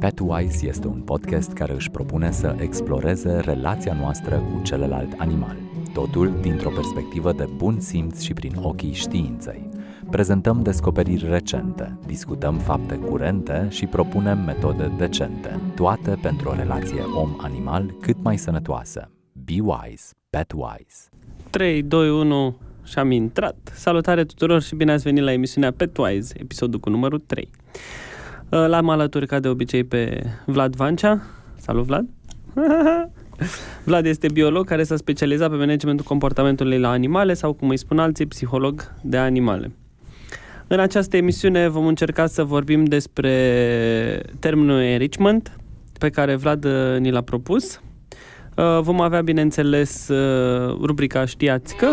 Petwise este un podcast care își propune să exploreze relația noastră cu celălalt animal, totul dintr-o perspectivă de bun simț și prin ochii științei. Prezentăm descoperiri recente, discutăm fapte curente și propunem metode decente, toate pentru o relație om-animal cât mai sănătoasă. Be wise, pet wise. 3, 2, 1 și am intrat. Salutare tuturor și bine ați venit la emisiunea Petwise, episodul cu numărul 3. L-am alături ca de obicei pe Vlad Vancea. Salut Vlad! Vlad este biolog care s-a specializat pe managementul comportamentului la animale sau, cum îi spun alții, psiholog de animale. În această emisiune vom încerca să vorbim despre termenul enrichment pe care Vlad uh, ni l-a propus. Uh, vom avea, bineînțeles, uh, rubrica Știați că...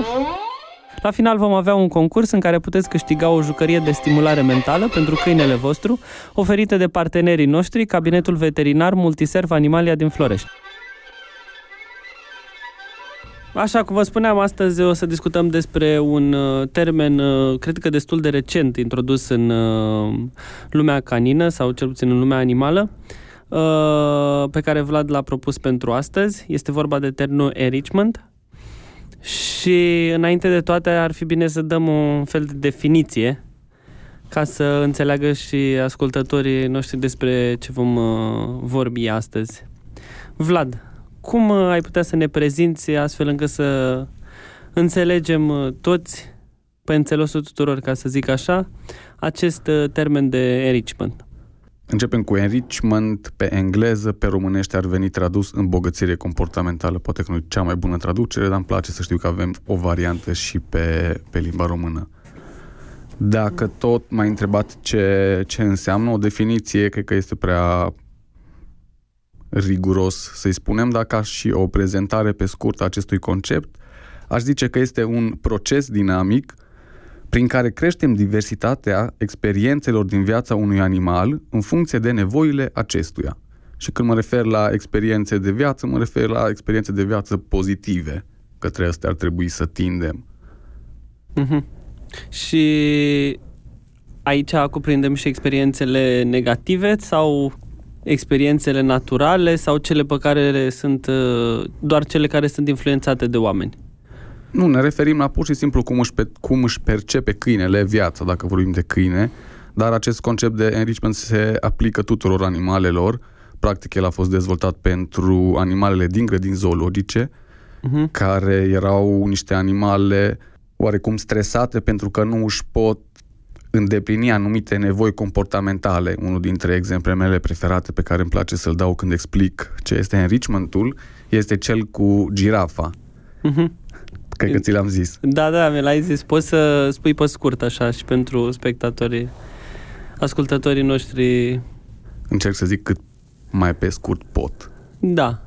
La final vom avea un concurs în care puteți câștiga o jucărie de stimulare mentală pentru câinele vostru, oferită de partenerii noștri, Cabinetul Veterinar Multiserv Animalia din Florești. Așa cum vă spuneam, astăzi o să discutăm despre un uh, termen, uh, cred că destul de recent, introdus în uh, lumea canină sau cel puțin în lumea animală, pe care Vlad l-a propus pentru astăzi. Este vorba de termenul enrichment. Și înainte de toate ar fi bine să dăm un fel de definiție ca să înțeleagă și ascultătorii noștri despre ce vom vorbi astăzi. Vlad, cum uh, ai putea să ne prezinți astfel încât să înțelegem uh, toți, pe înțelesul tuturor, ca să zic așa, acest uh, termen de enrichment? Începem cu enrichment pe engleză, pe românește ar veni tradus îmbogățire comportamentală. Poate că nu e cea mai bună traducere, dar îmi place să știu că avem o variantă și pe, pe limba română. Dacă tot m-ai întrebat ce, ce înseamnă, o definiție cred că este prea riguros, să-i spunem, dar ca și o prezentare pe scurt a acestui concept, aș zice că este un proces dinamic prin care creștem diversitatea experiențelor din viața unui animal în funcție de nevoile acestuia. Și când mă refer la experiențe de viață, mă refer la experiențe de viață pozitive. Către astea ar trebui să tindem. Mm-hmm. Și aici cuprindem și experiențele negative sau experiențele naturale sau cele pe care sunt uh, doar cele care sunt influențate de oameni? Nu, ne referim la pur și simplu cum își, pe, cum își percepe câinele viața, dacă vorbim de câine, dar acest concept de enrichment se aplică tuturor animalelor. Practic, el a fost dezvoltat pentru animalele din grădini zoologice, uh-huh. care erau niște animale oarecum stresate pentru că nu își pot îndeplini anumite nevoi comportamentale. Unul dintre exemplele mele preferate pe care îmi place să-l dau când explic ce este enrichmentul este cel cu girafa. Uh-huh. Cred că ți l-am zis. Da, da, mi l-ai zis. Poți să spui pe scurt așa și pentru spectatorii, ascultătorii noștri. Încerc să zic cât mai pe scurt pot. Da.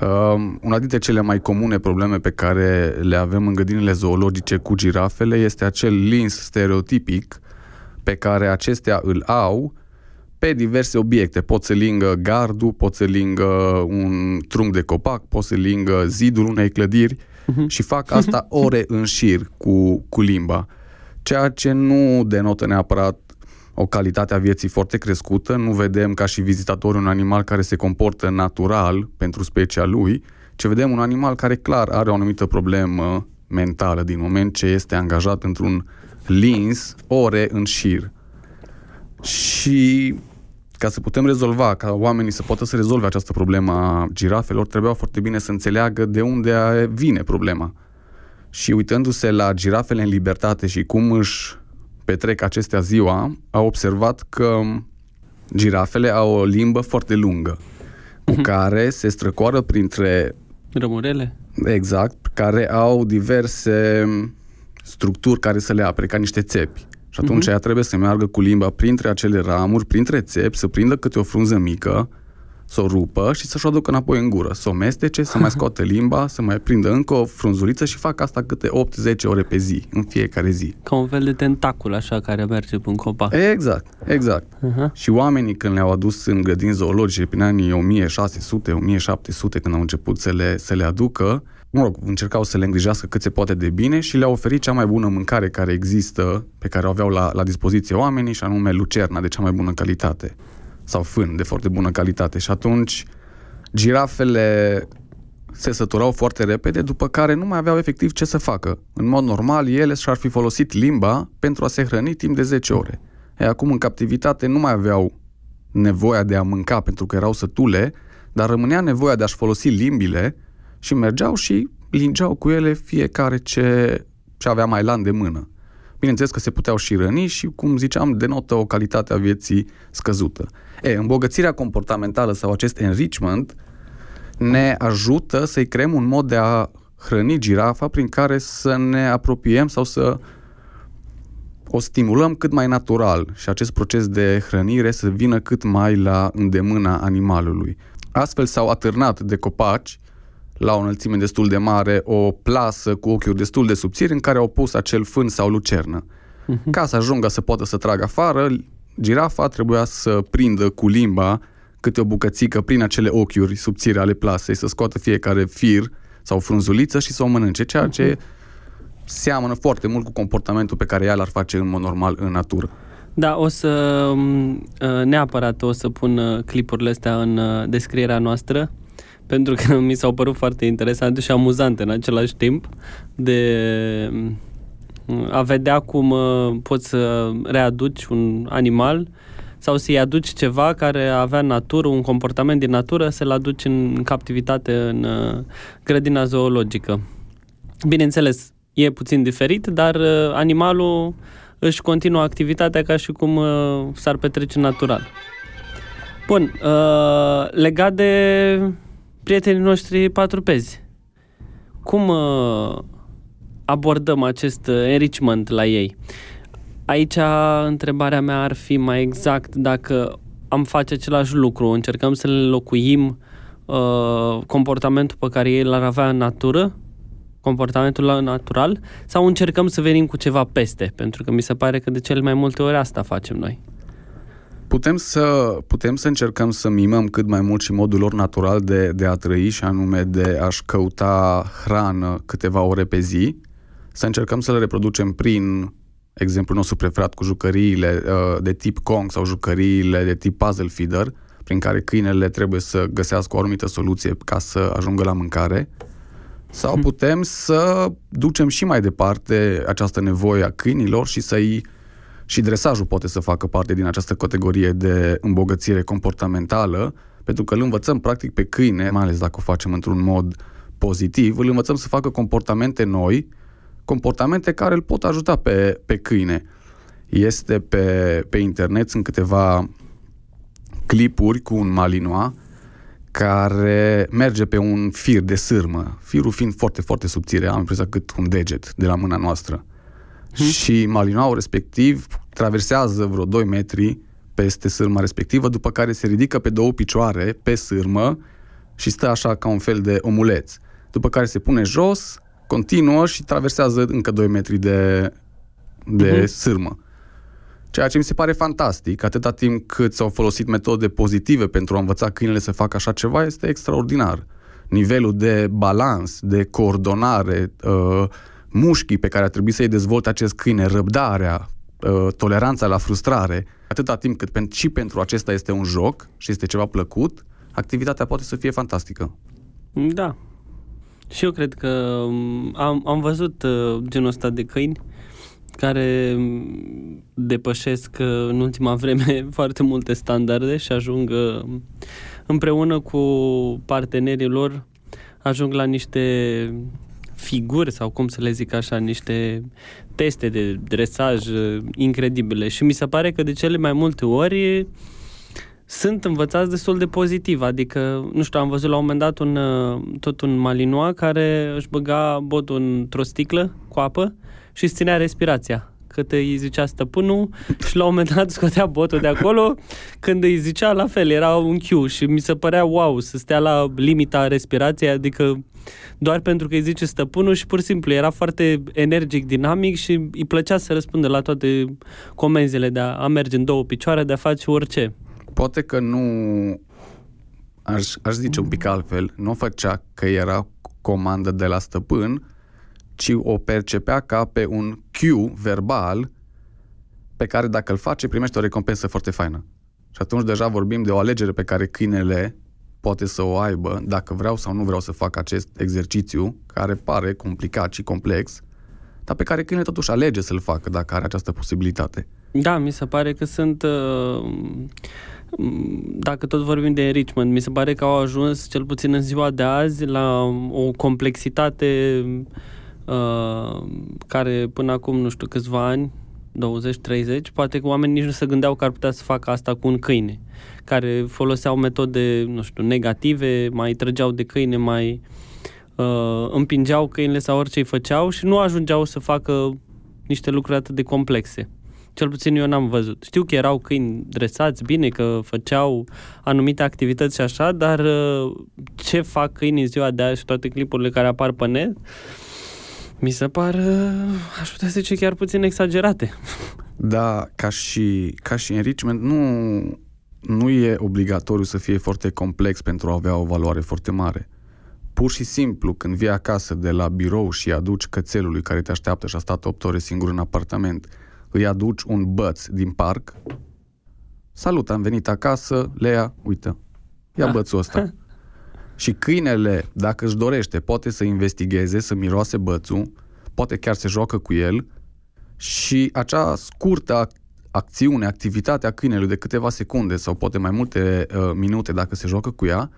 Uh, una dintre cele mai comune probleme pe care le avem în gădinile zoologice cu girafele este acel lins stereotipic pe care acestea îl au pe diverse obiecte. Pot să lingă gardul, pot să lingă un trunchi de copac, pot să lingă zidul unei clădiri uh-huh. și fac asta ore în șir cu, cu limba. Ceea ce nu denotă neapărat o calitate a vieții foarte crescută, nu vedem ca și vizitatori un animal care se comportă natural pentru specia lui, ci vedem un animal care clar are o anumită problemă mentală din moment ce este angajat într-un lins ore în șir. Și ca să putem rezolva, ca oamenii să poată să rezolve această problemă a girafelor, trebuia foarte bine să înțeleagă de unde vine problema. Și uitându-se la girafele în libertate și cum își petrec acestea ziua, a observat că girafele au o limbă foarte lungă, cu uh-huh. care se străcoară printre... Rămurele? Exact, care au diverse structuri care să le apere, ca niște țepi. Și atunci uh-huh. ea trebuie să meargă cu limba printre acele ramuri, printre țepi, să prindă câte o frunză mică, să o rupă și să-și o aducă înapoi în gură, să o mestece, să mai scoate limba, să mai prindă încă o frunzuliță și fac asta câte 8-10 ore pe zi, în fiecare zi. Ca un fel de tentacul așa care merge pe un copac. Exact, exact. Uh-huh. Și oamenii când le-au adus în grădini zoologice prin anii 1600-1700, când au început să le, să le aducă, mă rog, încercau să le îngrijească cât se poate de bine și le-au oferit cea mai bună mâncare care există, pe care o aveau la, la dispoziție oamenii, și anume lucerna de cea mai bună calitate. sau fân de foarte bună calitate și atunci girafele se săturau foarte repede, după care nu mai aveau efectiv ce să facă. În mod normal, ele și-ar fi folosit limba pentru a se hrăni timp de 10 ore. E, acum, în captivitate, nu mai aveau nevoia de a mânca pentru că erau sătule, dar rămânea nevoia de a-și folosi limbile și mergeau și lingeau cu ele fiecare ce, ce avea mai la îndemână. Bineînțeles că se puteau și răni și, cum ziceam, denotă o calitate a vieții scăzută. E, îmbogățirea comportamentală sau acest enrichment ne ajută să-i creăm un mod de a hrăni girafa prin care să ne apropiem sau să o stimulăm cât mai natural și acest proces de hrănire să vină cât mai la îndemâna animalului. Astfel s-au atârnat de copaci la o înălțime destul de mare o plasă cu ochiuri destul de subțiri în care au pus acel fân sau lucernă. Uh-huh. Ca să ajungă să poată să tragă afară, girafa trebuia să prindă cu limba câte o bucățică prin acele ochiuri subțiri ale plasei, să scoată fiecare fir sau frunzuliță și să o mănânce, ceea ce uh-huh. seamănă foarte mult cu comportamentul pe care ea l-ar face în mod normal în natură. Da, o să um, uh, neapărat o să pun uh, clipurile astea în uh, descrierea noastră pentru că mi s-au părut foarte interesante și amuzante în același timp de um, a vedea cum poți să readuci un animal sau să-i aduci ceva care avea natură, un comportament din natură, să-l aduci în captivitate în grădina zoologică. Bineînțeles, e puțin diferit, dar animalul își continuă activitatea ca și cum uh, s-ar petrece natural. Bun, uh, legat de prietenii noștri patrupezi, cum uh, abordăm acest uh, enrichment la ei? Aici întrebarea mea ar fi mai exact dacă am face același lucru, încercăm să le locuim uh, comportamentul pe care ei l-ar avea în natură comportamentul natural sau încercăm să venim cu ceva peste? Pentru că mi se pare că de cele mai multe ori asta facem noi. Putem să, putem să încercăm să mimăm cât mai mult și modul lor natural de, de a trăi și anume de a-și căuta hrană câteva ore pe zi, să încercăm să le reproducem prin exemplul nostru preferat cu jucăriile uh, de tip Kong sau jucăriile de tip puzzle feeder, prin care câinele trebuie să găsească o anumită soluție ca să ajungă la mâncare sau hmm. putem să ducem și mai departe această nevoie a câinilor și să-i și dresajul poate să facă parte din această categorie de îmbogățire comportamentală, pentru că îl învățăm practic pe câine, mai ales dacă o facem într-un mod pozitiv, îl învățăm să facă comportamente noi, comportamente care îl pot ajuta pe, pe câine. Este pe, pe internet, sunt câteva clipuri cu un malinois care merge pe un fir de sârmă, firul fiind foarte, foarte subțire, am impresia cât un deget de la mâna noastră. Hmm. Și malinoaul respectiv traversează vreo 2 metri peste sârma respectivă, după care se ridică pe două picioare pe sârmă și stă așa ca un fel de omuleț. După care se pune jos, continuă și traversează încă 2 metri de, de uh-huh. sârmă. Ceea ce mi se pare fantastic, atâta timp cât s-au folosit metode pozitive pentru a învăța câinele să facă așa ceva, este extraordinar. Nivelul de balans, de coordonare, uh, mușchii pe care ar trebui să-i dezvolte acest câine, răbdarea, uh, toleranța la frustrare, atâta timp cât și pentru acesta este un joc și este ceva plăcut, activitatea poate să fie fantastică. Da. Și eu cred că um, am, am văzut uh, genul ăsta de câini care depășesc uh, în ultima vreme foarte multe standarde și ajung uh, împreună cu partenerii lor ajung la niște figuri sau cum să le zic așa, niște teste de dresaj uh, incredibile. Și mi se pare că de cele mai multe ori sunt învățați destul de pozitiv, adică, nu știu, am văzut la un moment dat un, tot un malinois care își băga botul într-o sticlă cu apă și îți ținea respirația cât îi zicea stăpânul și la un moment dat scotea botul de acolo când îi zicea la fel, era un Q și mi se părea wow să stea la limita respirației, adică doar pentru că îi zice stăpânul și pur și simplu era foarte energic, dinamic și îi plăcea să răspundă la toate comenzile de a merge în două picioare, de a face orice. Poate că nu aș, aș zice un pic altfel, nu făcea că era comandă de la stăpân, ci o percepea ca pe un cue verbal pe care dacă îl face primește o recompensă foarte faină. Și atunci deja vorbim de o alegere pe care câinele poate să o aibă dacă vreau sau nu vreau să fac acest exercițiu, care pare complicat și complex, dar pe care câinele totuși alege să-l facă dacă are această posibilitate. Da, mi se pare că sunt... Uh, dacă tot vorbim de enrichment, mi se pare că au ajuns, cel puțin în ziua de azi, la o complexitate uh, care până acum, nu știu, câțiva ani, 20-30, poate că oamenii nici nu se gândeau că ar putea să facă asta cu un câine, care foloseau metode, nu știu, negative, mai trăgeau de câine, mai uh, împingeau câinele sau orice îi făceau și nu ajungeau să facă niște lucruri atât de complexe. Cel puțin eu n-am văzut. Știu că erau câini dresați bine, că făceau anumite activități și așa, dar uh, ce fac câinii ziua de azi și toate clipurile care apar pe net, mi se par, uh, aș putea zice, chiar puțin exagerate. Da, ca și, ca și enrichment, nu, nu e obligatoriu să fie foarte complex pentru a avea o valoare foarte mare. Pur și simplu, când vii acasă de la birou și aduci cățelului care te așteaptă și a stat 8 ore singur în apartament, îi aduci un băț din parc, salut, am venit acasă, Lea, uite, ia ah. bățul ăsta. și câinele, dacă își dorește, poate să investigheze, să miroase bățul, poate chiar se joacă cu el și acea scurtă acțiune, activitatea câinelui de câteva secunde sau poate mai multe uh, minute dacă se joacă cu ea,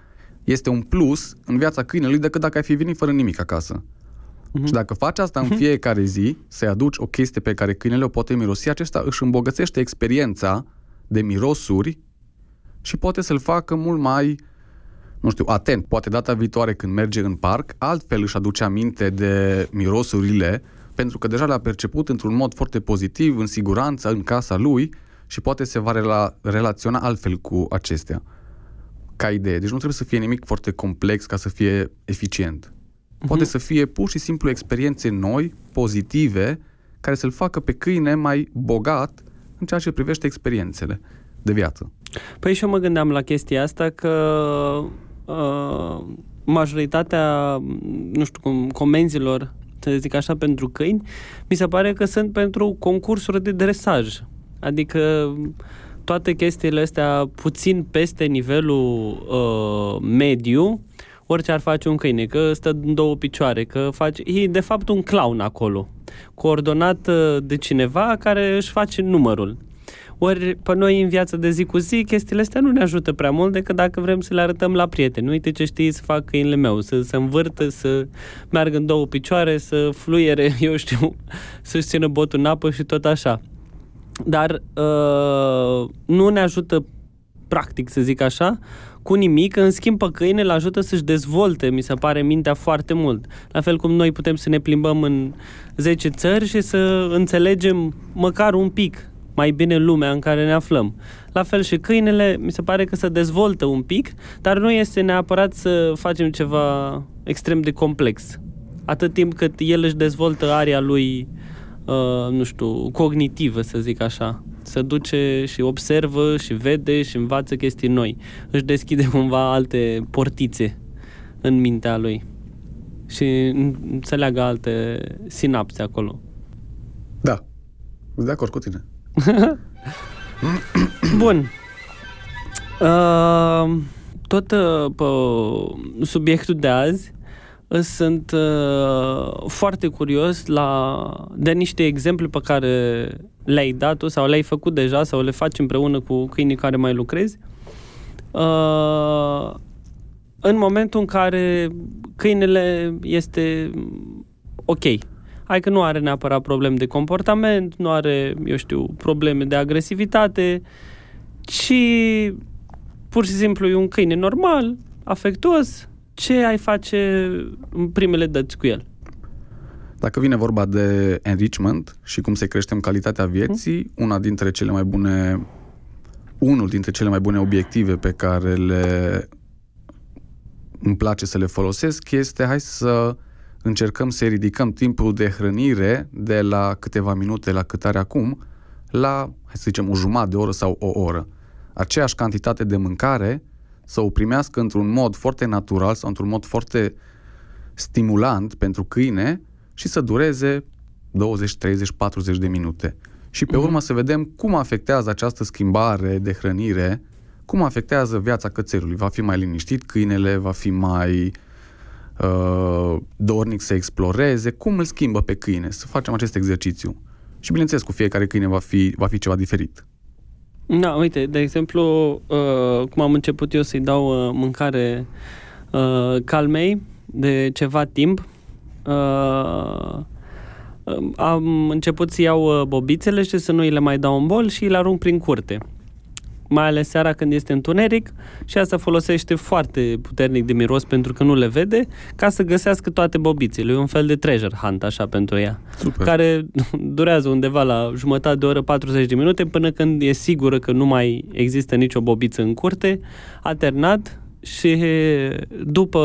este un plus în viața câinelui decât dacă ai fi venit fără nimic acasă. Uh-huh. Și dacă faci asta în mhm. fiecare zi, să-i aduci o chestie pe care câinele o poate mirosi, acesta își îmbogățește experiența de mirosuri și poate să-l facă mult mai, nu știu, atent. Poate data viitoare când merge în parc, altfel își aduce aminte de mirosurile, pentru că deja le-a perceput într-un mod foarte pozitiv, în siguranță, în casa lui și poate se va rela- relaționa altfel cu acestea. Ca idee. Deci nu trebuie să fie nimic foarte complex ca să fie eficient. Poate uh-huh. să fie pur și simplu experiențe noi, pozitive, care să-l facă pe câine mai bogat în ceea ce privește experiențele de viață. Păi și eu mă gândeam la chestia asta că uh, majoritatea, nu știu cum, comenzilor, să zic așa, pentru câini, mi se pare că sunt pentru concursuri de dresaj. Adică toate chestiile astea puțin peste nivelul uh, mediu, orice ar face un câine, că stă în două picioare, că face... E de fapt un clown acolo, coordonat uh, de cineva care își face numărul. Ori pe noi în viața de zi cu zi, chestiile astea nu ne ajută prea mult decât dacă vrem să le arătăm la prieteni. Uite ce știi să fac câinele meu, să se învârtă, să meargă în două picioare, să fluiere, eu știu, să-și țină botul în apă și tot așa. Dar uh, nu ne ajută practic, să zic așa, cu nimic, în schimb pe câine îl ajută să-și dezvolte, mi se pare, mintea foarte mult. La fel cum noi putem să ne plimbăm în 10 țări și să înțelegem măcar un pic mai bine lumea în care ne aflăm. La fel și câinele, mi se pare că se dezvoltă un pic, dar nu este neapărat să facem ceva extrem de complex. Atât timp cât el își dezvoltă area lui, uh, nu știu, cognitivă, să zic așa se duce și observă și vede și învață chestii noi. Își deschide cumva alte portițe în mintea lui și înțeleagă alte sinapse acolo. Da, sunt de acord cu tine. Bun. Uh, tot uh, pe subiectul de azi sunt uh, foarte curios la, de niște exemple pe care le-ai dat tu sau le-ai făcut deja sau le faci împreună cu câinii care mai lucrezi. Uh, în momentul în care câinele este ok, hai că nu are neapărat probleme de comportament, nu are, eu știu, probleme de agresivitate, ci pur și simplu e un câine normal, afectuos, ce ai face în primele dăți cu el? Dacă vine vorba de enrichment și cum se crește în calitatea vieții, una dintre cele mai bune unul dintre cele mai bune obiective pe care le îmi place să le folosesc este hai să încercăm să ridicăm timpul de hrănire de la câteva minute la cât are acum la, hai să zicem, o jumătate de oră sau o oră. Aceeași cantitate de mâncare să o primească într-un mod foarte natural sau într-un mod foarte stimulant pentru câine și să dureze 20, 30, 40 de minute. și pe urmă să vedem cum afectează această schimbare de hrănire, cum afectează viața cățelului. Va fi mai liniștit câinele, va fi mai uh, dornic să exploreze, cum îl schimbă pe câine, să facem acest exercițiu. Și bineînțeles, cu fiecare câine va fi, va fi ceva diferit. Da, uite, de exemplu, uh, cum am început eu să-i dau uh, mâncare uh, calmei de ceva timp, uh, am început să iau uh, bobițele și să nu îi le mai dau în bol și le arunc prin curte. Mai ales seara când este întuneric și asta folosește foarte puternic de miros pentru că nu le vede, ca să găsească toate bobițele. E un fel de treasure hunt așa pentru ea. Super. Care durează undeva la jumătate de oră, 40 de minute, până când e sigură că nu mai există nicio bobiță în curte, alternat și după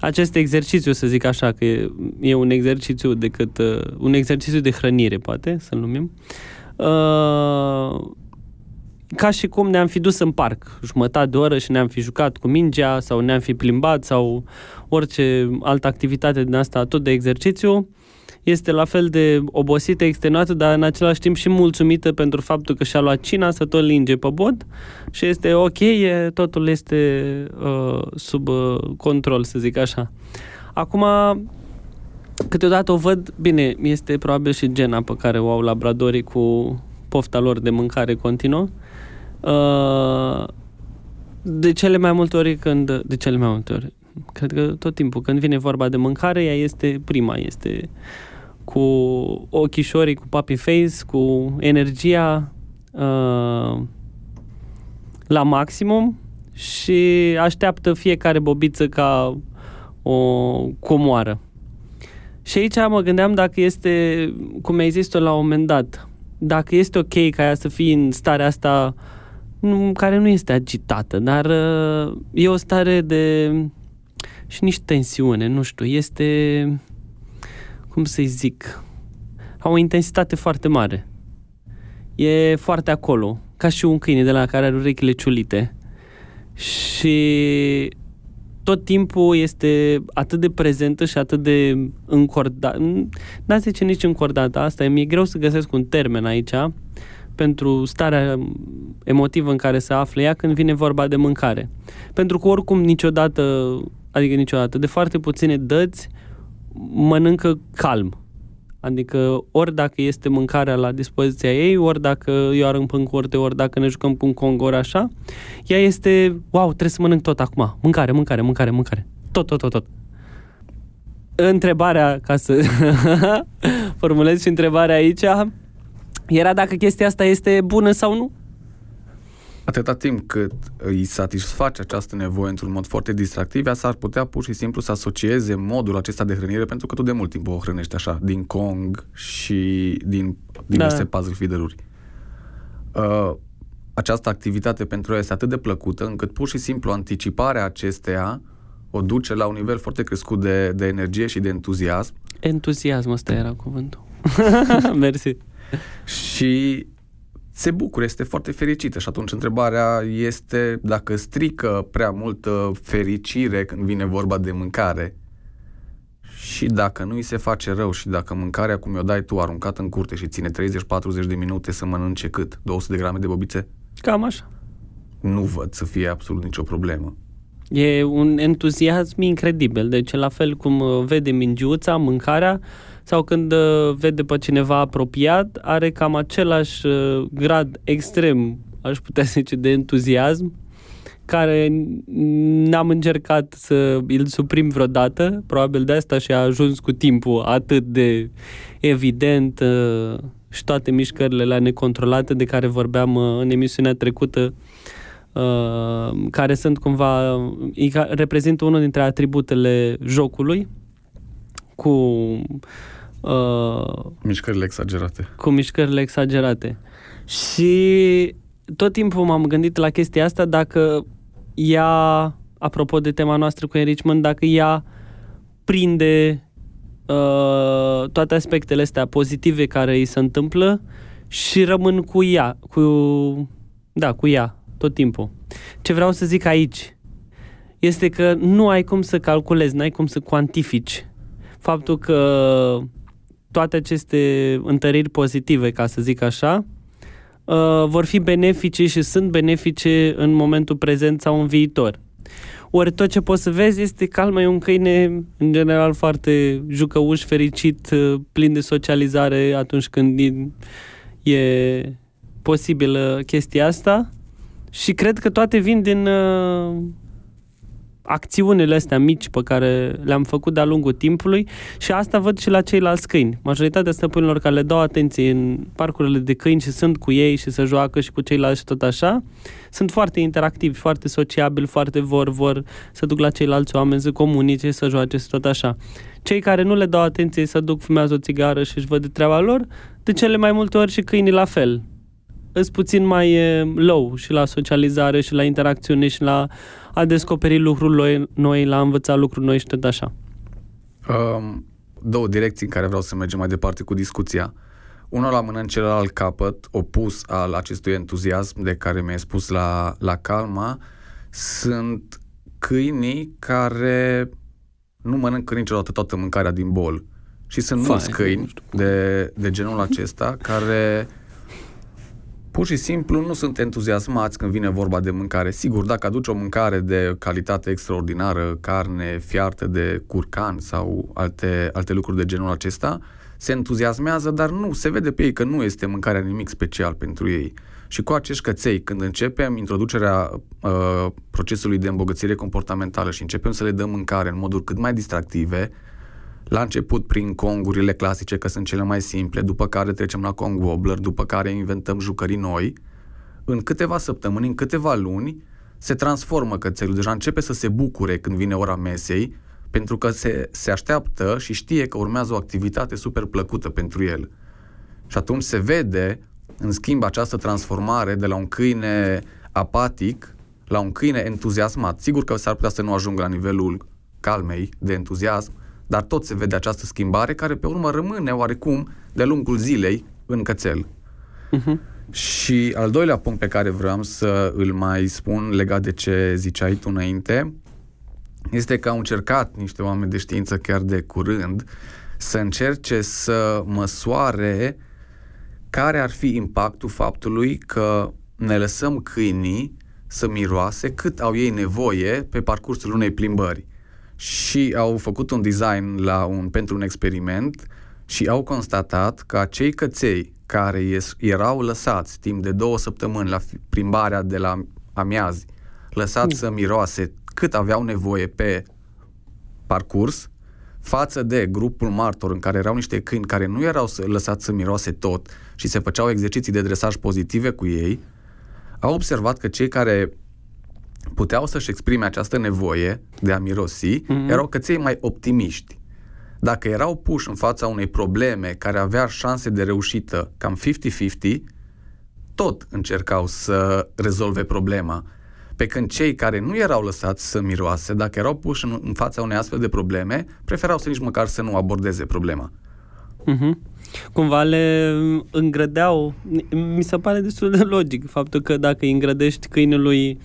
acest exercițiu, să zic așa, că e, e un exercițiu decât uh, un exercițiu de hrănire, poate, să-l numim. Uh, ca și cum ne-am fi dus în parc jumătate de oră și ne-am fi jucat cu mingea sau ne-am fi plimbat sau orice altă activitate din asta, tot de exercițiu, este la fel de obosită, extenuată, dar în același timp și mulțumită pentru faptul că și-a luat cina să tot linge pe bod și este ok, e, totul este uh, sub uh, control, să zic așa. Acum, câteodată o văd, bine, este probabil și gena pe care o au labradorii cu pofta lor de mâncare continuă. Uh, de cele mai multe ori când, de cele mai multe ori, cred că tot timpul când vine vorba de mâncare, ea este prima, este cu ochișorii, cu puppy face, cu energia uh, la maximum și așteaptă fiecare bobiță ca o comoară. Și aici mă gândeam dacă este, cum ai zis la un moment dat, dacă este ok ca ea să fie în starea asta nu, care nu este agitată, dar uh, e o stare de și nici tensiune, nu știu, este cum să-i zic, au o intensitate foarte mare. E foarte acolo, ca și un câine de la care are urechile ciulite. Și tot timpul este atât de prezentă și atât de încordată. N-a zice nici încordată, asta e, mi-e greu să găsesc un termen aici pentru starea emotivă în care se află ea când vine vorba de mâncare. Pentru că oricum niciodată, adică niciodată, de foarte puține dăți, mănâncă calm. Adică ori dacă este mâncarea la dispoziția ei, ori dacă eu arunc în curte, ori dacă ne jucăm cu un congor așa, ea este, wow, trebuie să mănânc tot acum. Mâncare, mâncare, mâncare, mâncare. Tot, tot, tot, tot. Întrebarea, ca să formulez și întrebarea aici, era dacă chestia asta este bună sau nu? Atâta timp cât îi satisface această nevoie într-un mod foarte distractiv, ea s-ar putea pur și simplu să asocieze modul acesta de hrănire, pentru că tu de mult timp o hrănești așa, din Kong și din diverse da. puzzle feeder-uri. Uh, această activitate pentru ea este atât de plăcută, încât pur și simplu anticiparea acesteia o duce la un nivel foarte crescut de, de energie și de entuziasm. Entuziasm, ăsta era cuvântul. Mersi. Și se bucură, este foarte fericită și atunci întrebarea este dacă strică prea multă fericire când vine vorba de mâncare și dacă nu îi se face rău și dacă mâncarea cum o dai tu aruncat în curte și ține 30-40 de minute să mănânce cât? 200 de grame de bobițe? Cam așa. Nu văd să fie absolut nicio problemă. E un entuziasm incredibil, deci la fel cum uh, vede mingiuța, mâncarea, sau când uh, vede pe cineva apropiat, are cam același uh, grad extrem, aș putea zice, de entuziasm, care n-am încercat să îl suprim vreodată, probabil de asta și a ajuns cu timpul atât de evident uh, și toate mișcările la necontrolate de care vorbeam în emisiunea trecută, care sunt cumva, reprezintă unul dintre atributele jocului, cu Uh, mișcările exagerate. Cu mișcările exagerate. Și tot timpul m-am gândit la chestia asta dacă ea, apropo de tema noastră cu enrichment, dacă ea prinde uh, toate aspectele astea pozitive care îi se întâmplă și rămân cu ea, cu, da, cu ea, tot timpul. Ce vreau să zic aici este că nu ai cum să calculezi, nu ai cum să cuantifici faptul că toate aceste întăriri pozitive, ca să zic așa, uh, vor fi benefice și sunt benefice în momentul prezent sau în viitor. Ori tot ce poți să vezi este calma, e un câine în general foarte jucăuș, fericit, uh, plin de socializare atunci când e, e posibilă chestia asta. Și cred că toate vin din uh, acțiunile astea mici pe care le-am făcut de-a lungul timpului și asta văd și la ceilalți câini. Majoritatea stăpânilor care le dau atenție în parcurile de câini și sunt cu ei și se joacă și cu ceilalți și tot așa, sunt foarte interactivi, foarte sociabili, foarte vor, vor să duc la ceilalți oameni, să comunice, să joace și tot așa. Cei care nu le dau atenție să duc, fumează o țigară și își văd de treaba lor, de cele mai multe ori și câinii la fel. Îs puțin mai low și la socializare și la interacțiune și la a descoperi lucruri noi, la a învăța lucruri noi și tot așa. Um, două direcții în care vreau să mergem mai departe cu discuția. Unul la mână în celălalt capăt, opus al acestui entuziasm de care mi-ai spus la, la calma, sunt câinii care nu mănâncă niciodată toată mâncarea din bol. Și sunt Fai, mulți câini de, de genul acesta care pur și simplu nu sunt entuziasmați când vine vorba de mâncare. Sigur, dacă aduci o mâncare de calitate extraordinară, carne fiartă de curcan sau alte, alte lucruri de genul acesta, se entuziasmează, dar nu, se vede pe ei că nu este mâncarea nimic special pentru ei. Și cu acești căței, când începem introducerea uh, procesului de îmbogățire comportamentală și începem să le dăm mâncare în moduri cât mai distractive, la început prin congurile clasice, că sunt cele mai simple, după care trecem la Kong Wobbler, după care inventăm jucării noi. În câteva săptămâni, în câteva luni, se transformă cățelul, deja începe să se bucure când vine ora mesei, pentru că se, se așteaptă și știe că urmează o activitate super plăcută pentru el. Și atunci se vede, în schimb, această transformare de la un câine apatic la un câine entuziasmat. Sigur că s-ar putea să nu ajungă la nivelul calmei de entuziasm, dar tot se vede această schimbare care pe urmă rămâne oarecum de lungul zilei în cățel. Uh-huh. Și al doilea punct pe care vreau să îl mai spun legat de ce ziceai tu înainte este că au încercat niște oameni de știință chiar de curând să încerce să măsoare care ar fi impactul faptului că ne lăsăm câinii să miroase cât au ei nevoie pe parcursul unei plimbări și au făcut un design la un, pentru un experiment și au constatat că acei căței care erau lăsați timp de două săptămâni la plimbarea de la amiazi, lăsați mm. să miroase cât aveau nevoie pe parcurs, față de grupul martor în care erau niște câini care nu erau lăsați să miroase tot și se făceau exerciții de dresaj pozitive cu ei, au observat că cei care puteau să-și exprime această nevoie de a mirosi, mm-hmm. erau căței mai optimiști. Dacă erau puși în fața unei probleme care avea șanse de reușită cam 50-50, tot încercau să rezolve problema. Pe când cei care nu erau lăsați să miroase, dacă erau puși în, în fața unei astfel de probleme, preferau să nici măcar să nu abordeze problema. Mm-hmm. Cumva le îngrădeau, mi se pare destul de logic faptul că dacă îi îngrădești câinului uh,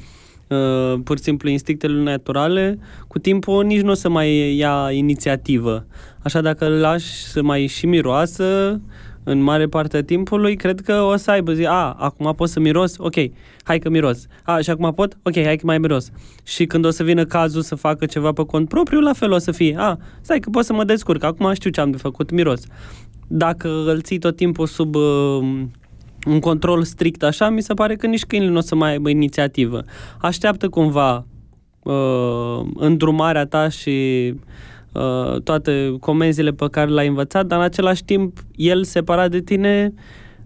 pur și simplu instinctele naturale, cu timpul nici nu o să mai ia inițiativă. Așa dacă îl lași să mai și miroasă, în mare parte a timpului, cred că o să aibă zi, a, acum pot să miros, ok, hai că miros. A, și acum pot? Ok, hai că mai miros. Și când o să vină cazul să facă ceva pe cont propriu, la fel o să fie, a, stai că pot să mă descurc, acum știu ce am de făcut, miros. Dacă îl ții tot timpul sub uh, un control strict așa, mi se pare că nici câinile nu o să mai aibă inițiativă. Așteaptă cumva uh, îndrumarea ta și uh, toate comenzile pe care le-ai învățat, dar în același timp el separat de tine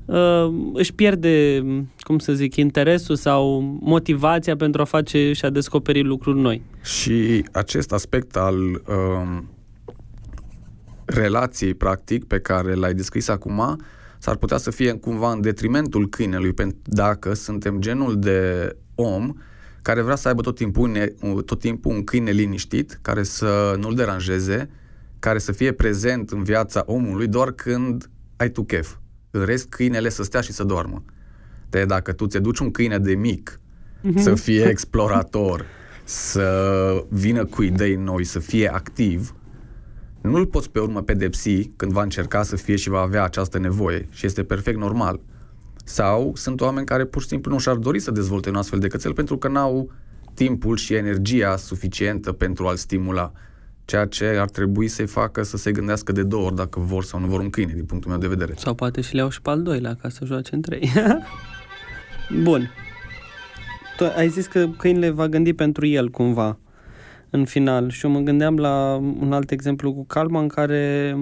uh, își pierde, cum să zic, interesul sau motivația pentru a face și a descoperi lucruri noi. Și acest aspect al uh, relației, practic, pe care l-ai descris acum, s-ar putea să fie cumva în detrimentul câinelui, pentru dacă suntem genul de om care vrea să aibă tot timpul, tot timpul un câine liniștit, care să nu-l deranjeze, care să fie prezent în viața omului doar când ai tu chef. În rest, câinele să stea și să doarmă. De dacă tu ți duci un câine de mic mm-hmm. să fie explorator, să vină cu idei noi, să fie activ, nu îl poți pe urmă pedepsi când va încerca să fie și va avea această nevoie și este perfect normal. Sau sunt oameni care pur și simplu nu și-ar dori să dezvolte un astfel de cățel pentru că n-au timpul și energia suficientă pentru a-l stimula. Ceea ce ar trebui să-i facă să se gândească de două ori dacă vor sau nu vor un câine, din punctul meu de vedere. Sau poate și le iau și pe al doilea ca să joace în trei. Bun. Tu ai zis că câinele va gândi pentru el cumva în final și eu mă gândeam la un alt exemplu cu Calma în care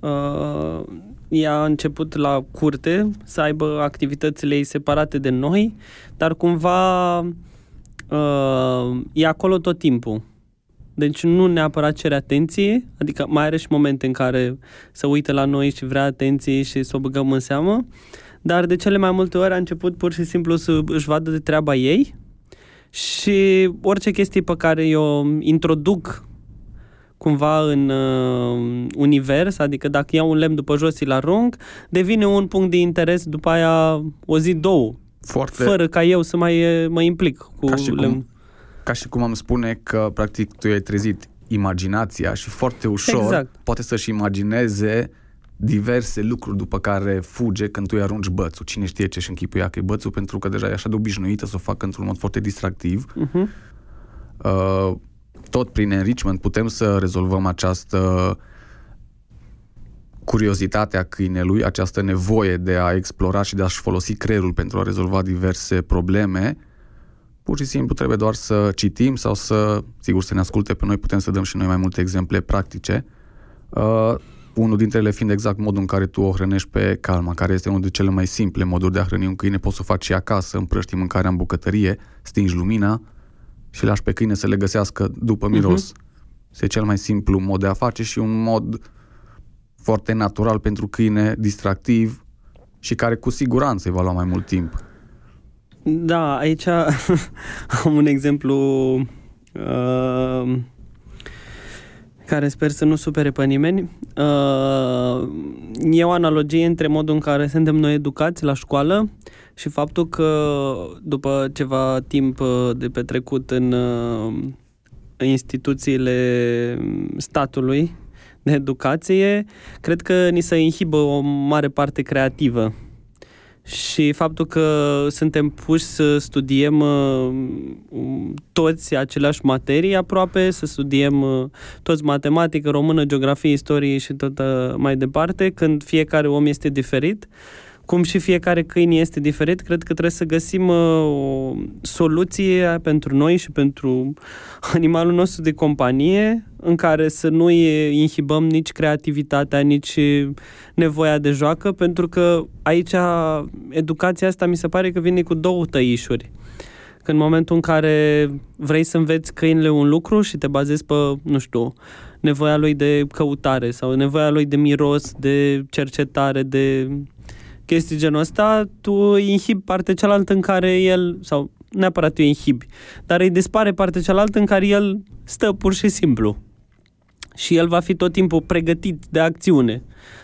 uh, ea a început la curte să aibă activitățile ei separate de noi, dar cumva uh, e acolo tot timpul. Deci nu neapărat cere atenție, adică mai are și momente în care se uită la noi și vrea atenție și să o băgăm în seamă, dar de cele mai multe ori a început pur și simplu să își vadă de treaba ei și orice chestie pe care eu introduc cumva în uh, univers, adică dacă iau un lemn după jos și-l arunc, devine un punct de interes după aia o zi, două. Foarte... Fără ca eu să mai mă implic cu ca și lemn. Cum, ca și cum am spune că practic tu ai trezit imaginația și foarte ușor Exact. poate să-și imagineze diverse lucruri după care fuge când tu îi arunci bățul. Cine știe ce și închipuia că e bățul, pentru că deja e așa de obișnuită să o facă într-un mod foarte distractiv. Uh-huh. Uh, tot prin enrichment putem să rezolvăm această curiozitatea câinelui, această nevoie de a explora și de a-și folosi creierul pentru a rezolva diverse probleme. Pur și simplu trebuie doar să citim sau să, sigur, să ne asculte pe noi, putem să dăm și noi mai multe exemple practice. Uh, unul dintre ele fiind exact modul în care tu o hrănești pe calma, care este unul dintre cele mai simple moduri de a hrăni un câine. Poți să o faci și acasă, împrăști mâncarea în bucătărie, stingi lumina și lași pe câine să le găsească după miros. Uh-huh. Este cel mai simplu mod de a face și un mod foarte natural pentru câine, distractiv și care cu siguranță îi va lua mai mult timp. Da, aici am un exemplu uh, care sper să nu supere pe nimeni. Uh, e o analogie între modul în care suntem noi educați la școală și faptul că după ceva timp uh, de petrecut în uh, instituțiile statului de educație, cred că ni se inhibă o mare parte creativă și faptul că suntem puși să studiem uh, toți aceleași materii aproape, să studiem uh, toți matematică, română, geografie, istorie și tot uh, mai departe, când fiecare om este diferit, cum și fiecare câine este diferit, cred că trebuie să găsim o soluție pentru noi și pentru animalul nostru de companie în care să nu inhibăm nici creativitatea, nici nevoia de joacă, pentru că aici educația asta mi se pare că vine cu două tăișuri. Că în momentul în care vrei să înveți câinele un lucru și te bazezi pe, nu știu, nevoia lui de căutare sau nevoia lui de miros, de cercetare, de chestii genul ăsta, tu inhibi partea cealaltă în care el, sau neapărat tu inhibi, dar îi dispare partea cealaltă în care el stă pur și simplu. Și el va fi tot timpul pregătit de acțiune.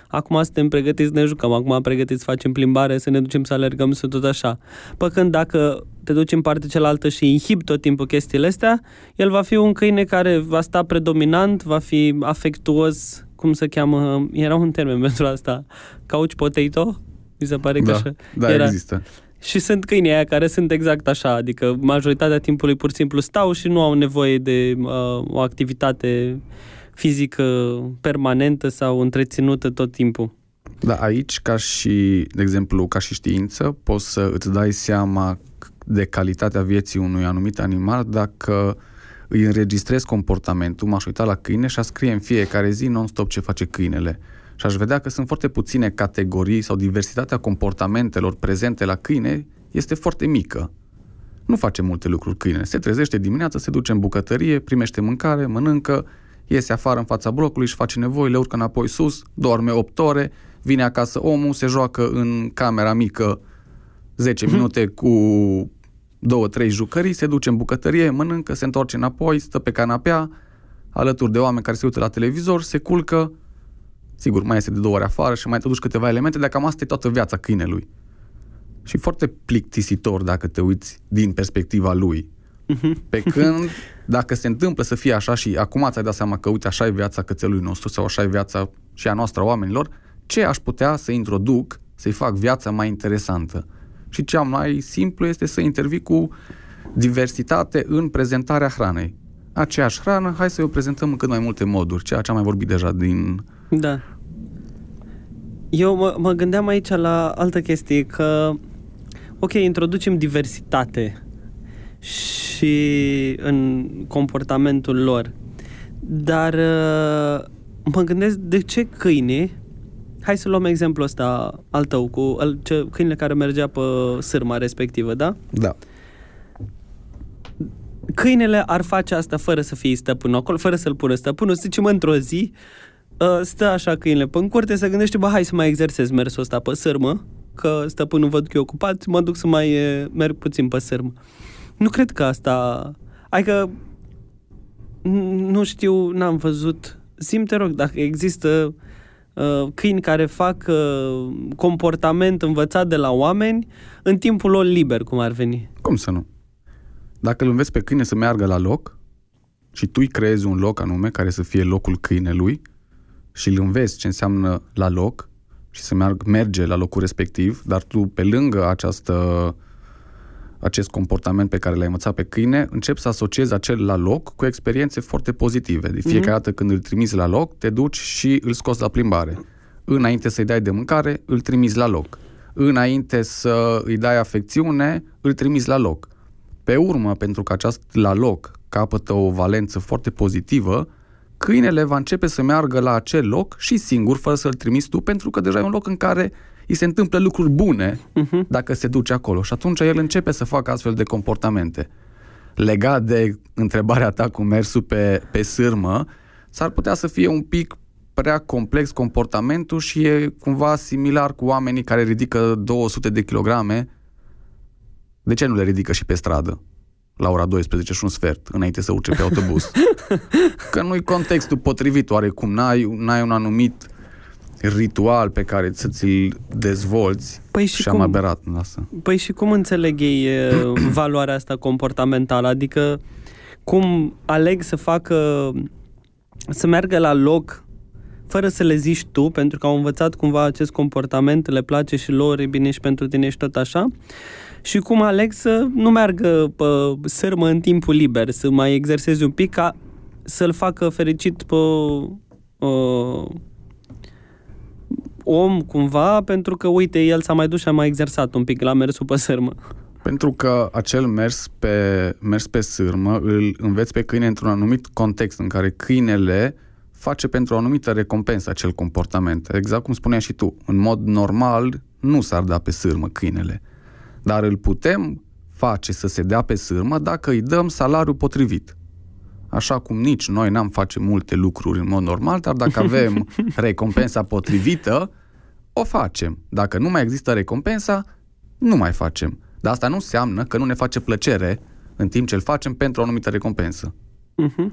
Acum suntem pregătiți să ne jucăm, acum pregătiți să facem plimbare, să ne ducem să alergăm, să tot așa. Păcând dacă te duci în partea cealaltă și inhibi tot timpul chestiile astea, el va fi un câine care va sta predominant, va fi afectuos, cum se cheamă, era un termen pentru asta, couch potato, mi se pare că da, așa da, era. există. Și sunt câinii aia care sunt exact așa, adică majoritatea timpului pur și simplu stau și nu au nevoie de uh, o activitate fizică permanentă sau întreținută tot timpul. Da, aici, ca și, de exemplu, ca și știință, poți să îți dai seama de calitatea vieții unui anumit animal dacă îi înregistrezi comportamentul, m-aș uita la câine și a scrie în fiecare zi non-stop ce face câinele. Și aș vedea că sunt foarte puține categorii sau diversitatea comportamentelor prezente la câine este foarte mică. Nu face multe lucruri câine. Se trezește dimineața, se duce în bucătărie, primește mâncare, mănâncă, iese afară în fața blocului, își face nevoile, urcă înapoi sus, doarme 8 ore, vine acasă omul, se joacă în camera mică 10 mhm. minute cu două, trei jucării, se duce în bucătărie, mănâncă, se întoarce înapoi, stă pe canapea, alături de oameni care se uită la televizor, se culcă, Sigur, mai este de două ori afară și mai te duci câteva elemente, dar cam asta e toată viața câinelui. Și foarte plictisitor dacă te uiți din perspectiva lui. Pe când, dacă se întâmplă să fie așa și acum ți-ai dat seama că, uite, așa e viața cățelului nostru sau așa e viața și a noastră a oamenilor, ce aș putea să introduc să-i fac viața mai interesantă? Și cea mai simplu este să intervii cu diversitate în prezentarea hranei. Aceeași hrană, hai să o prezentăm în cât mai multe moduri, ceea ce am mai vorbit deja din... Da. Eu mă, mă gândeam aici la altă chestie, că, ok, introducem diversitate și în comportamentul lor, dar uh, mă gândesc de ce câine, hai să luăm exemplul ăsta al tău, cu al, ce, câinele care mergea pe sârma respectivă, da? Da. câinele ar face asta fără să fie stăpân acolo, fără să-l pună stăpânul, să zicem într-o zi, uh, stă așa câinele pe în curte, se gândește, bă, hai să mai exersez mersul ăsta pe sârmă, că stăpânul văd că e ocupat, mă duc să mai uh, merg puțin pe sârmă. Nu cred că asta... Adică, n- nu știu, n-am văzut. Sim, te rog, dacă există uh, câini care fac uh, comportament învățat de la oameni în timpul lor liber, cum ar veni. Cum să nu? Dacă îl înveți pe câine să meargă la loc și tu îi creezi un loc anume care să fie locul câinelui și îl înveți ce înseamnă la loc și să meargă, merge la locul respectiv, dar tu pe lângă această, acest comportament pe care l-ai învățat pe câine, începi să asociezi acel la loc cu experiențe foarte pozitive. De fiecare mm-hmm. dată când îl trimiți la loc, te duci și îl scoți la plimbare. Înainte să-i dai de mâncare, îl trimiți la loc. Înainte să îi dai afecțiune, îl trimiți la loc. Pe urmă, pentru că aceast la loc capătă o valență foarte pozitivă, câinele va începe să meargă la acel loc și singur, fără să-l trimiți tu, pentru că deja e un loc în care îi se întâmplă lucruri bune uh-huh. dacă se duce acolo. Și atunci el începe să facă astfel de comportamente. Legat de întrebarea ta cu mersul pe, pe sârmă, s-ar putea să fie un pic prea complex comportamentul și e cumva similar cu oamenii care ridică 200 de kilograme. De ce nu le ridică și pe stradă? La ora 12 și un sfert, înainte să urce pe autobuz. Că nu-i contextul potrivit, oarecum, n-ai, n-ai un anumit ritual pe care să ți-l dezvolți Păi și și cum- am aberat, lasă. Păi și cum înțeleg ei e, valoarea asta comportamentală? Adică cum aleg să facă, să meargă la loc fără să le zici tu, pentru că au învățat cumva acest comportament, le place și lor, e bine și pentru tine și tot așa. Și cum aleg să nu meargă pe sârmă în timpul liber, să mai exerseze un pic ca să-l facă fericit pe uh, om cumva, pentru că, uite, el s-a mai dus și a mai exersat un pic la mersul pe sârmă. Pentru că acel mers pe, mers pe sârmă îl înveți pe câine într-un anumit context în care câinele face pentru o anumită recompensă acel comportament. Exact cum spuneai și tu, în mod normal nu s-ar da pe sârmă câinele, dar îl putem face să se dea pe sârmă dacă îi dăm salariul potrivit. Așa cum nici noi n-am face multe lucruri în mod normal, dar dacă avem recompensa potrivită, o facem. Dacă nu mai există recompensa, nu mai facem. Dar asta nu înseamnă că nu ne face plăcere în timp ce îl facem pentru o anumită recompensă. Mhm.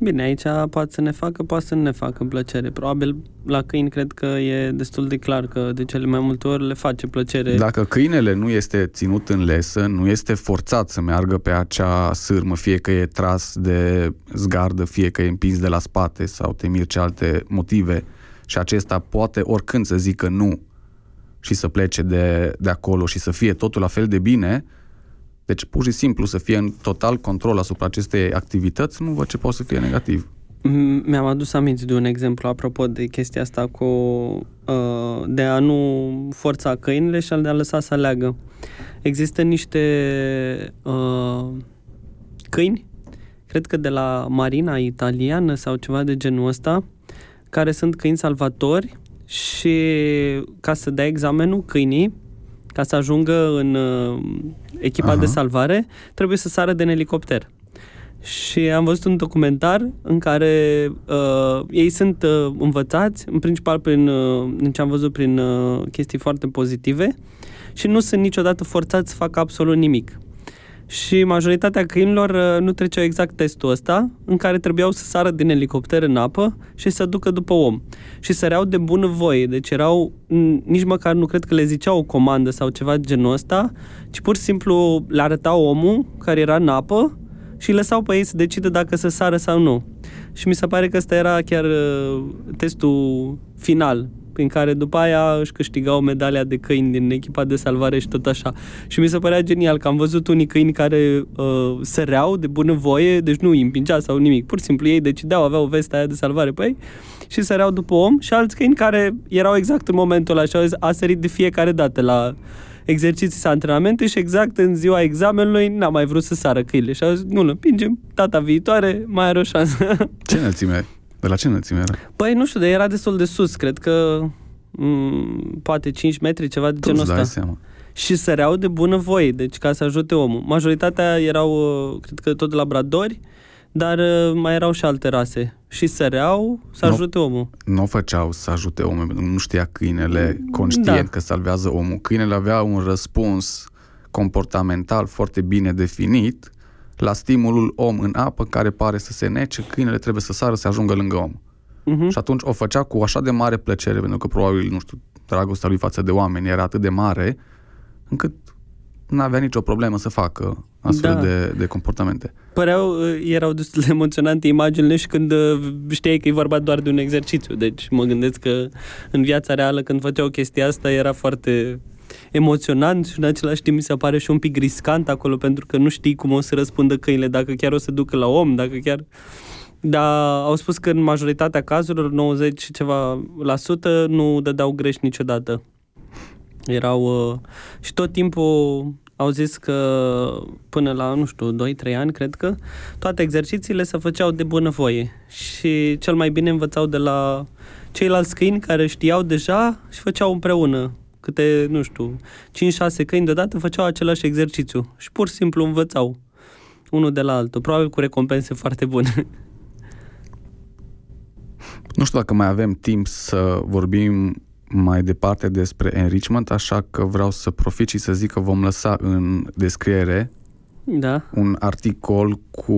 Bine, aici poate să ne facă, poate să nu ne facă plăcere. Probabil la câini cred că e destul de clar că de cele mai multe ori le face plăcere. Dacă câinele nu este ținut în lesă, nu este forțat să meargă pe acea sârmă, fie că e tras de zgardă, fie că e împins de la spate sau temir ce alte motive și acesta poate oricând să zică nu și să plece de, de acolo și să fie totul la fel de bine, deci pur și simplu să fie în total control asupra acestei activități, nu văd ce poate să fie negativ. M- Mi-am adus aminte de un exemplu apropo de chestia asta cu uh, de a nu forța câinile și de a lăsa să aleagă. Există niște uh, câini, cred că de la marina italiană sau ceva de genul ăsta, care sunt câini salvatori și ca să dea examenul câinii, ca să ajungă în uh, echipa Aha. de salvare, trebuie să sară din elicopter. Și am văzut un documentar în care uh, ei sunt uh, învățați, în principal prin, uh, din ce am văzut, prin uh, chestii foarte pozitive și nu sunt niciodată forțați să facă absolut nimic. Și majoritatea câinilor uh, nu treceau exact testul ăsta, în care trebuiau să sară din elicopter în apă și să ducă după om. Și săreau de bună voie, deci erau, nici măcar nu cred că le ziceau o comandă sau ceva de genul ăsta, ci pur și simplu le arătau omul care era în apă și lăsau pe ei să decide dacă să sară sau nu. Și mi se pare că ăsta era chiar uh, testul final prin care după aia își câștigau medalia de câini din echipa de salvare și tot așa. Și mi se părea genial că am văzut unii câini care uh, săreau de bună voie, deci nu îi împingea sau nimic, pur și simplu ei decideau, aveau vesta aia de salvare pe ei și săreau după om și alți câini care erau exact în momentul ăla și au a sărit de fiecare dată la exerciții sau antrenamente și exact în ziua examenului n-a mai vrut să sară câinile și au zis, nu, împingem data viitoare, mai are o șansă. Ce înălțime de la ce înălțime era? Păi nu știu, dar era destul de sus, cred că m- mm, poate 5 metri, ceva de Tu genul îți dai ăsta. seama. Și săreau de bună voie, deci ca să ajute omul. Majoritatea erau, uh, cred că tot labradori, dar uh, mai erau și alte rase. Și săreau să Nu. ajute omul. Nu o făceau să ajute omul, pentru că nu știa câinele conștient Da. că salvează omul. Câinele avea un răspuns comportamental foarte bine definit la stimulul om în apă care pare să se nece, câinele trebuie să sară să ajungă lângă om. Uh-huh. Și atunci o făcea cu așa de mare plăcere, pentru că probabil, nu știu, dragostea lui față de oameni era atât de mare, încât nu avea nicio problemă să facă astfel Da. de, de comportamente. Păreau, uh, erau destul de emoționante imaginile și când uh, știai că e vorba doar de un exercițiu. Deci mă gândesc că în viața reală când făceau chestia asta era foarte emoționant și în același timp mi se pare și un pic riscant acolo pentru că nu știi cum o să răspundă câinile, dacă chiar o să ducă la om, dacă chiar... Dar au spus că în majoritatea cazurilor, 90 și ceva la sută, nu dădeau greș niciodată. Erau... Uh, și tot timpul au zis că până la, nu știu, 2-3 ani, cred că, toate exercițiile se făceau de bunăvoie și cel mai bine învățau de la ceilalți câini care știau deja și făceau împreună. Câte, nu știu, 5-6 câini deodată făceau același exercițiu și pur și simplu învățau unul de la altul, probabil cu recompense foarte bune. Nu știu dacă mai avem timp să vorbim mai departe despre enrichment, așa că vreau să profit și să zic că vom lăsa în descriere da, un articol cu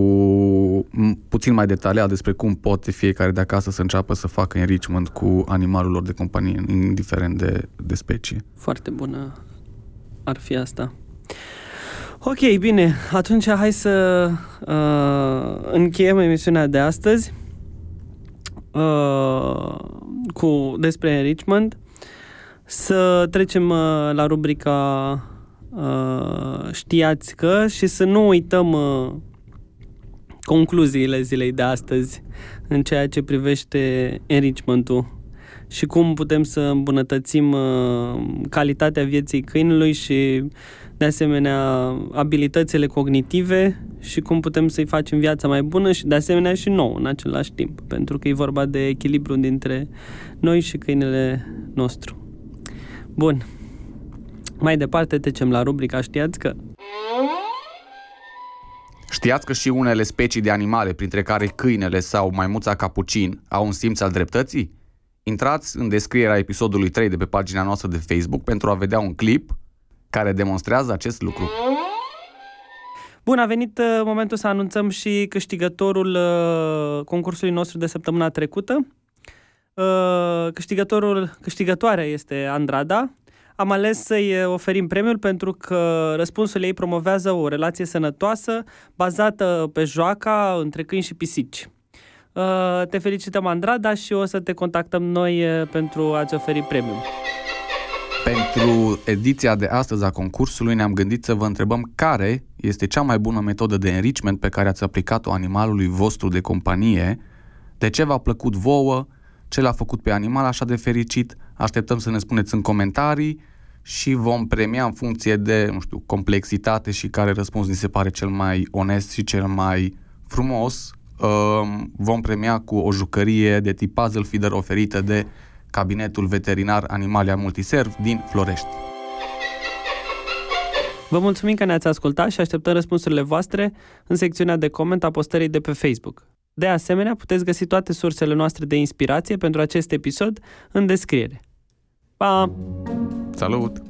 m- puțin mai detaliat despre cum poate fiecare de acasă să înceapă să facă enrichment cu animalul lor de companie, indiferent de, de specie. foarte bună ar fi asta. Ok, bine, atunci hai să uh, încheiem emisiunea de astăzi uh, cu despre enrichment. Să trecem uh, la rubrica uh, Știați că și să nu uităm uh, concluziile zilei de astăzi în ceea ce privește enrichment-ul și cum putem să îmbunătățim uh, calitatea vieții câinului și de asemenea abilitățile cognitive și cum putem să-i facem viața mai bună și de asemenea și nouă în același timp, pentru că e vorba de echilibru dintre noi și câinele nostru. Bun. Mai departe trecem la rubrica Știați că Știați că și unele specii de animale, printre care câinele sau maimuța capucin, au un simț al dreptății? Intrați în descrierea episodului 3 de pe pagina noastră de Facebook pentru a vedea un clip care demonstrează acest lucru. Bun, a venit uh, momentul să anunțăm și câștigătorul uh, concursului nostru de săptămâna trecută. Uh, câștigătorul, câștigătoarea este Andrada. Am ales să-i uh, oferim premiul pentru că răspunsul ei promovează o relație sănătoasă bazată pe joaca între câini și pisici. Uh, te felicităm, Andrada, și o să te contactăm noi uh, pentru a-ți oferi premiul. Pentru ediția de astăzi a concursului ne-am gândit să vă întrebăm care este cea mai bună metodă de enrichment pe care ați aplicat-o animalului vostru de companie, de ce v-a plăcut vouă, ce l-a făcut pe animal așa de fericit, așteptăm să ne spuneți în comentarii și vom premia în funcție de, nu știu, complexitate și care răspuns ni se pare cel mai onest și cel mai frumos. Um, Vom premia cu o jucărie de tip puzzle feeder oferită de Cabinetul Veterinar Animalia Multiserv din Florești. Vă mulțumim că ne-ați ascultat și așteptăm răspunsurile voastre în secțiunea de coment a postării de pe Facebook. De asemenea, puteți găsi toate sursele noastre de inspirație pentru acest episod în descriere. Pa. Salut!